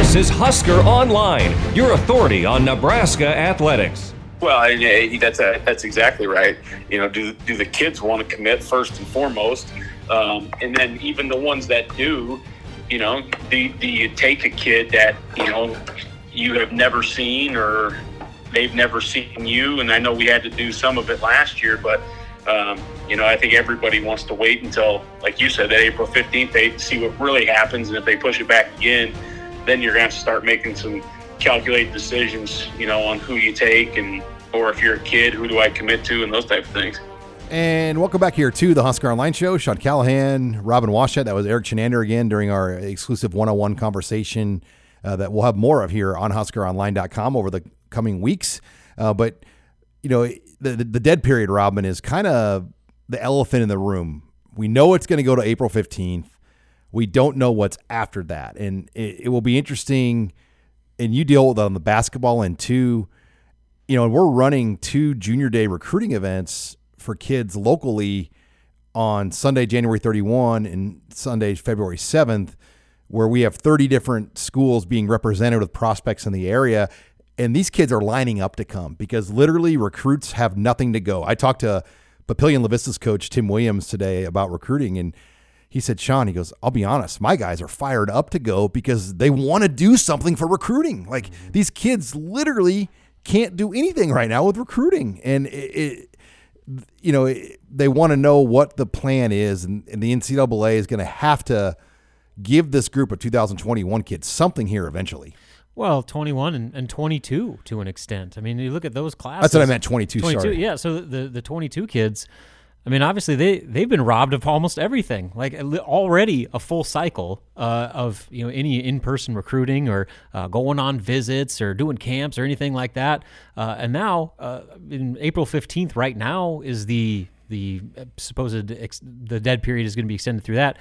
This is Husker Online, your authority on Nebraska athletics. Well, uh, that's a, that's exactly right. You know, do do the kids want to commit first and foremost, um, and then even the ones that do, you know, do, do you take a kid that you know you have never seen or they've never seen you? And I know we had to do some of it last year, but um, you know, I think everybody wants to wait until, like you said, that April fifteenth, they see what really happens, and if they push it back again, then you're going to have to start making some calculated decisions, you know, on who you take and or if you're a kid, who do I commit to, and those type of things. And welcome back here to the Husker Online Show. Sean Callahan, Robin Washut. That was Erik Chinander again during our exclusive one-on-one conversation uh, that we'll have more of here on HuskerOnline.com over the coming weeks. Uh, but you know, the, the the dead period, Robin, is kind of the elephant in the room. We know it's going to go to April fifteenth. We don't know what's after that, and it, it will be interesting. And you deal with on the basketball end too you know, and we're running two junior day recruiting events for kids locally on Sunday, January 31 and Sunday, February 7th, where we have 30 different schools being represented with prospects in the area. And these kids are lining up to come because literally recruits have nothing to go. I talked to Papillion Lavista's coach, Tim Williams, today about recruiting. And he said, Sean, he goes, I'll be honest, my guys are fired up to go because they want to do something for recruiting. Like mm-hmm. these kids literally can't do anything right now with recruiting, and it, it you know, it, they want to know what the plan is, and, and the NCAA is going to have to give this group of 2021 kids something here eventually. Well, 21 and, and 22 to an extent. I mean, you look at those classes. That's what I meant. 22. 22 sorry. yeah. So the the 22 kids. I mean, obviously they they've been robbed of almost everything. Like already a full cycle uh, of you know any in person recruiting or uh, going on visits or doing camps or anything like that. Uh, and now, uh, in April 15th, right now is the the supposed ex- the dead period is going to be extended through that.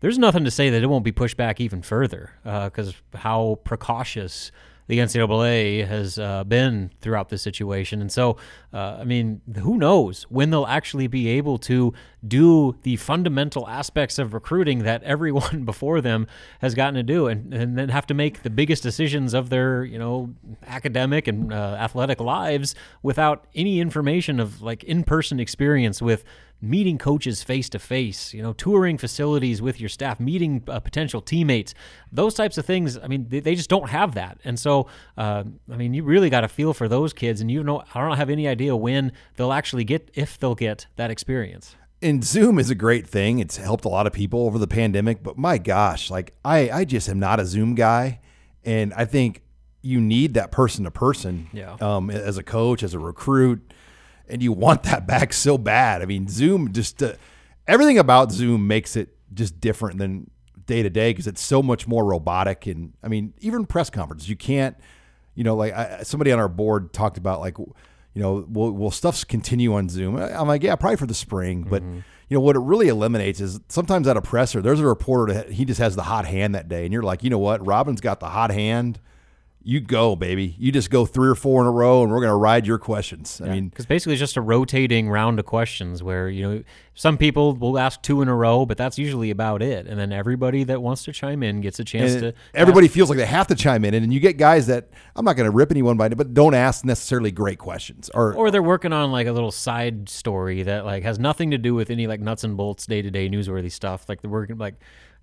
There's nothing to say that it won't be pushed back even further because how precautious the NCAA has uh, been throughout this situation. And so, uh, I mean, who knows when they'll actually be able to do the fundamental aspects of recruiting that everyone before them has gotten to do and, and then have to make the biggest decisions of their, you know, academic and uh, athletic lives without any information of like in person experience with meeting coaches face to face, you know, touring facilities with your staff, meeting uh, potential teammates, those types of things. I mean, they, they just don't have that. And so, uh, I mean, you really got to feel for those kids. And you know, I don't have any idea when they'll actually get, if they'll get that experience. And Zoom is a great thing. It's helped a lot of people over the pandemic. But my gosh, like I, I just am not a Zoom guy. And I think you need that person to person Yeah. um, as a coach, as a recruit and you want that back so bad. I mean, Zoom just uh, everything about Zoom makes it just different than day to day because it's so much more robotic. And I mean, even press conferences, you can't, you know, like I, somebody on our board talked about like, you know, will, will stuff continue on Zoom? I'm like, yeah, probably for the spring, but. Mm-hmm. You know what it really eliminates is sometimes at a presser, there's a reporter that he just has the hot hand that day, and you're like, you know what, Robin's got the hot hand you go, baby. You just go three or four in a row, and we're going to ride your questions. I mean, because basically it's just a rotating round of questions where you know some people will ask two in a row, but that's usually about it, and then everybody that wants to chime in gets a chance to. everybody ask. feels like they have to chime in, and you get guys that I'm not going to rip anyone by, it, but don't ask necessarily great questions, or or they're working on like a little side story that like has nothing to do with any like nuts and bolts day to day newsworthy stuff. Like they're working like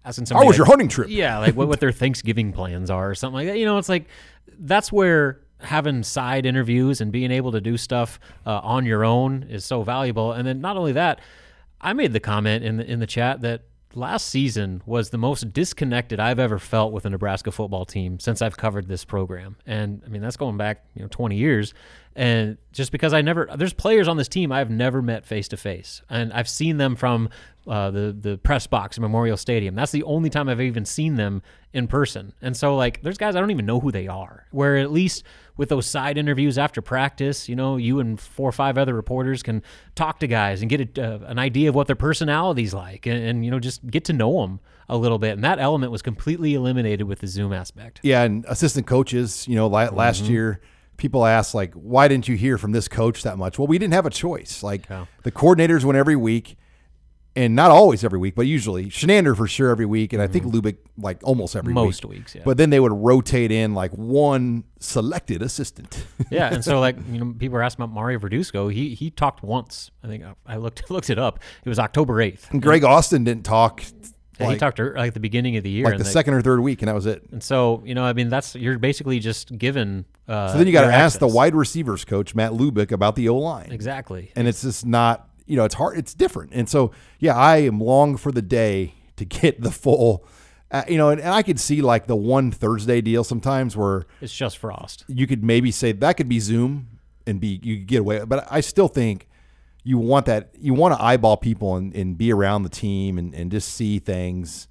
asking somebody. How was like- your hunting trip? Yeah, like what, what their Thanksgiving plans are or something like that. You know, it's like that's where having side interviews and being able to do stuff uh, on your own is so valuable. And then not only that, I made the comment in the in the chat that last season was the most disconnected I've ever felt with a Nebraska football team since I've covered this program. And I mean that's going back, you know, 20 years. And just because I never, there's players on this team I've never met face to face, and I've seen them from uh, the the press box at Memorial Stadium. That's the only time I've even seen them in person. And so like, there's guys I don't even know who they are. Where at least with those side interviews after practice, you know, you and four or five other reporters can talk to guys and get a, uh, an idea of what their personality's like, and, and you know, just get to know them a little bit. And that element was completely eliminated with the Zoom aspect. Yeah, and assistant coaches, you know, last Mm-hmm. year people ask like, why didn't you hear from this coach that much? Well, we didn't have a choice. Like Yeah. the coordinators went every week, and not always every week, but usually Chinander for sure every week, and I think Lubick like almost every Mm-hmm. Most week. weeks, yeah. But then they would rotate in like one selected assistant. yeah, and so like you know, people are asking about Mario Verduzco. He he talked once. I think I looked looked it up. It was October eighth. and Greg Austin didn't talk he like, talked er- like at the beginning of the year, like the they- second or third week, and that was it. And so you know, I mean, that's you're basically just given. Uh, So then you got to ask the wide receivers coach Matt Lubick about the O line. exactly. and it's just not you know it's hard it's different and so yeah i am long for the day to get the full uh, you know and, and i could see like the one thursday deal sometimes where It's just Frost. you could maybe say that could be zoom and be you could get away but i still think you want that you want to eyeball people and, and be around the team and, and just see things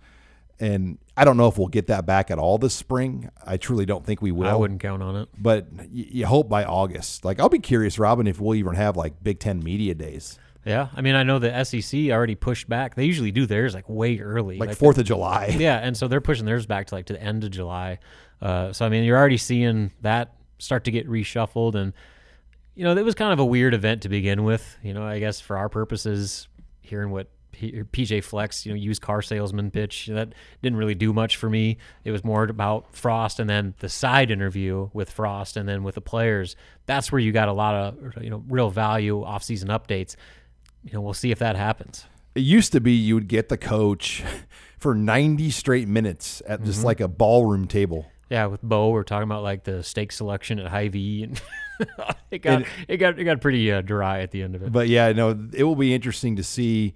and i don't know if we'll get that back at all this spring i truly don't think we will I wouldn't count on it. but you, you hope by august like i'll be curious robin if we'll even have like big ten media days Yeah, I mean, I know the SEC already pushed back. They usually do theirs like way early, like Fourth of July. Yeah, and so they're pushing theirs back to like to the end of July. Uh, so I mean, you're already seeing that start to get reshuffled, and you know, it was kind of a weird event to begin with. You know, I guess for our purposes, hearing what P- PJ Fleck, you know, used car salesman pitch that didn't really do much for me. It was more about Frost, and then the side interview with Frost, and then with the players. That's where you got a lot of you know real value off-season updates. You know, we'll see if that happens. It used to be you would get the coach for 90 straight minutes at Mm-hmm. just like a ballroom table. Yeah, with Bo, we're talking about like the steak selection at Hy-Vee, and it got it got it got pretty uh, dry at the end of it. But yeah, no, it will be interesting to see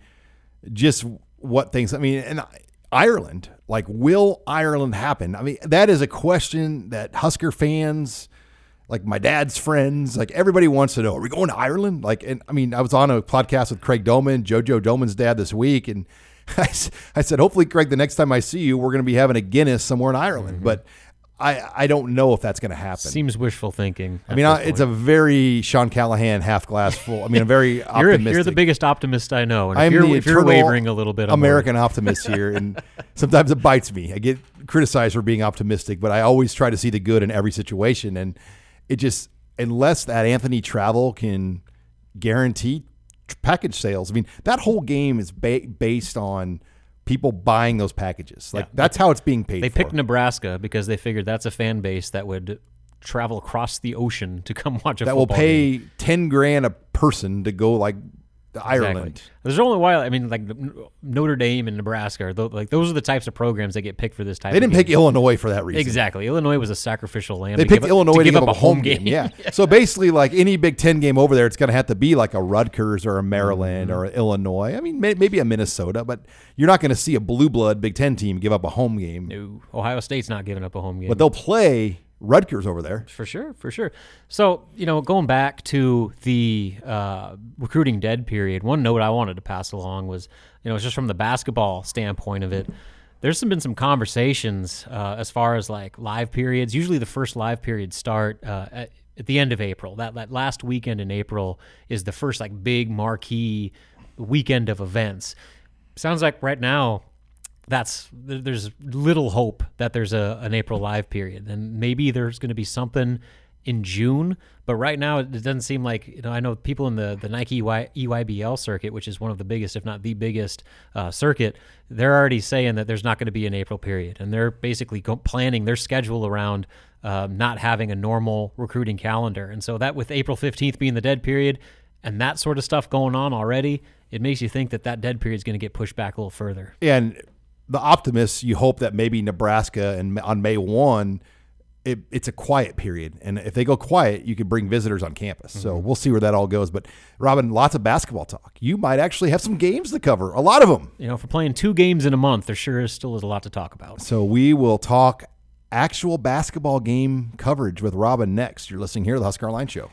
just what things. I mean, and Ireland, like, will Ireland happen? I mean, that is a question that Husker fans, like my dad's friends, like everybody wants to know. Are we going to Ireland? Like, and I mean, I was on a podcast with Craig Domann, JoJo Domann's dad this week, and I said, hopefully, Craig, the next time I see you, we're going to be having a Guinness somewhere in Ireland. But I, I don't know if that's going to happen. Seems wishful thinking. I mean, I, it's a very Sean Callahan half glass full. I mean, a very you're optimistic. you're the biggest optimist I know, and I'm if you're, the if you're wavering a little bit, I'm American optimist here, and sometimes it bites me. I get criticized for being optimistic, but I always try to see the good in every situation, and it just unless that Anthony Travel can guarantee package sales. I mean, that whole game is ba- based on people buying those packages. Like Yeah. that's how it's being paid. They for. picked Nebraska because they figured that's a fan base that would travel across the ocean to come watch a that will pay game. ten grand a person to go like Exactly. Ireland. There's only why I mean, like Notre Dame and Nebraska, are tho- like those are the types of programs that get picked for this type. They didn't game. pick Illinois for that reason. Exactly. Illinois was a sacrificial lamb. They to picked give up- Illinois to give, up, a home game. Yeah. so basically, like any Big Ten game over there, it's going to have to be like a Rutgers or a Maryland Mm-hmm. or a Illinois. I mean, may, maybe a Minnesota, but you're not going to see a blue blood Big Ten team give up a home game. No, Ohio State's not giving up a home game. But they'll play Rutgers over there. For sure, for sure. So, you know, going back to the uh, recruiting dead period, one note I wanted to pass along was, you know, just from the basketball standpoint of it. There's some, been some conversations uh, as far as like live periods. Usually, the first live periods start uh, at, at the end of April. That that last weekend in April is the first like big marquee weekend of events. Sounds like right now that's there's little hope that there's a an April live period, and maybe there's going to be something in June. But right now, it doesn't seem like you know. I know people in the the Nike EY, EYBL circuit, which is one of the biggest, if not the biggest, uh, circuit. They're already saying that there's not going to be an April period, and they're basically go- planning their schedule around um, not having a normal recruiting calendar. And so that with April 15th being the dead period, and that sort of stuff going on already, it makes you think that that dead period is going to get pushed back a little further. And the optimists, you hope that maybe Nebraska and on May 1, it, it's a quiet period. And if they go quiet, you could bring visitors on campus. So Mm-hmm. we'll see where that all goes. But Robin, lots of basketball talk. You might actually have some games to cover, a lot of them. you know, for playing two games in a month, there sure is still is a lot to talk about. So we will talk actual basketball game coverage with Robin next. You're listening here to the Husker Online Show.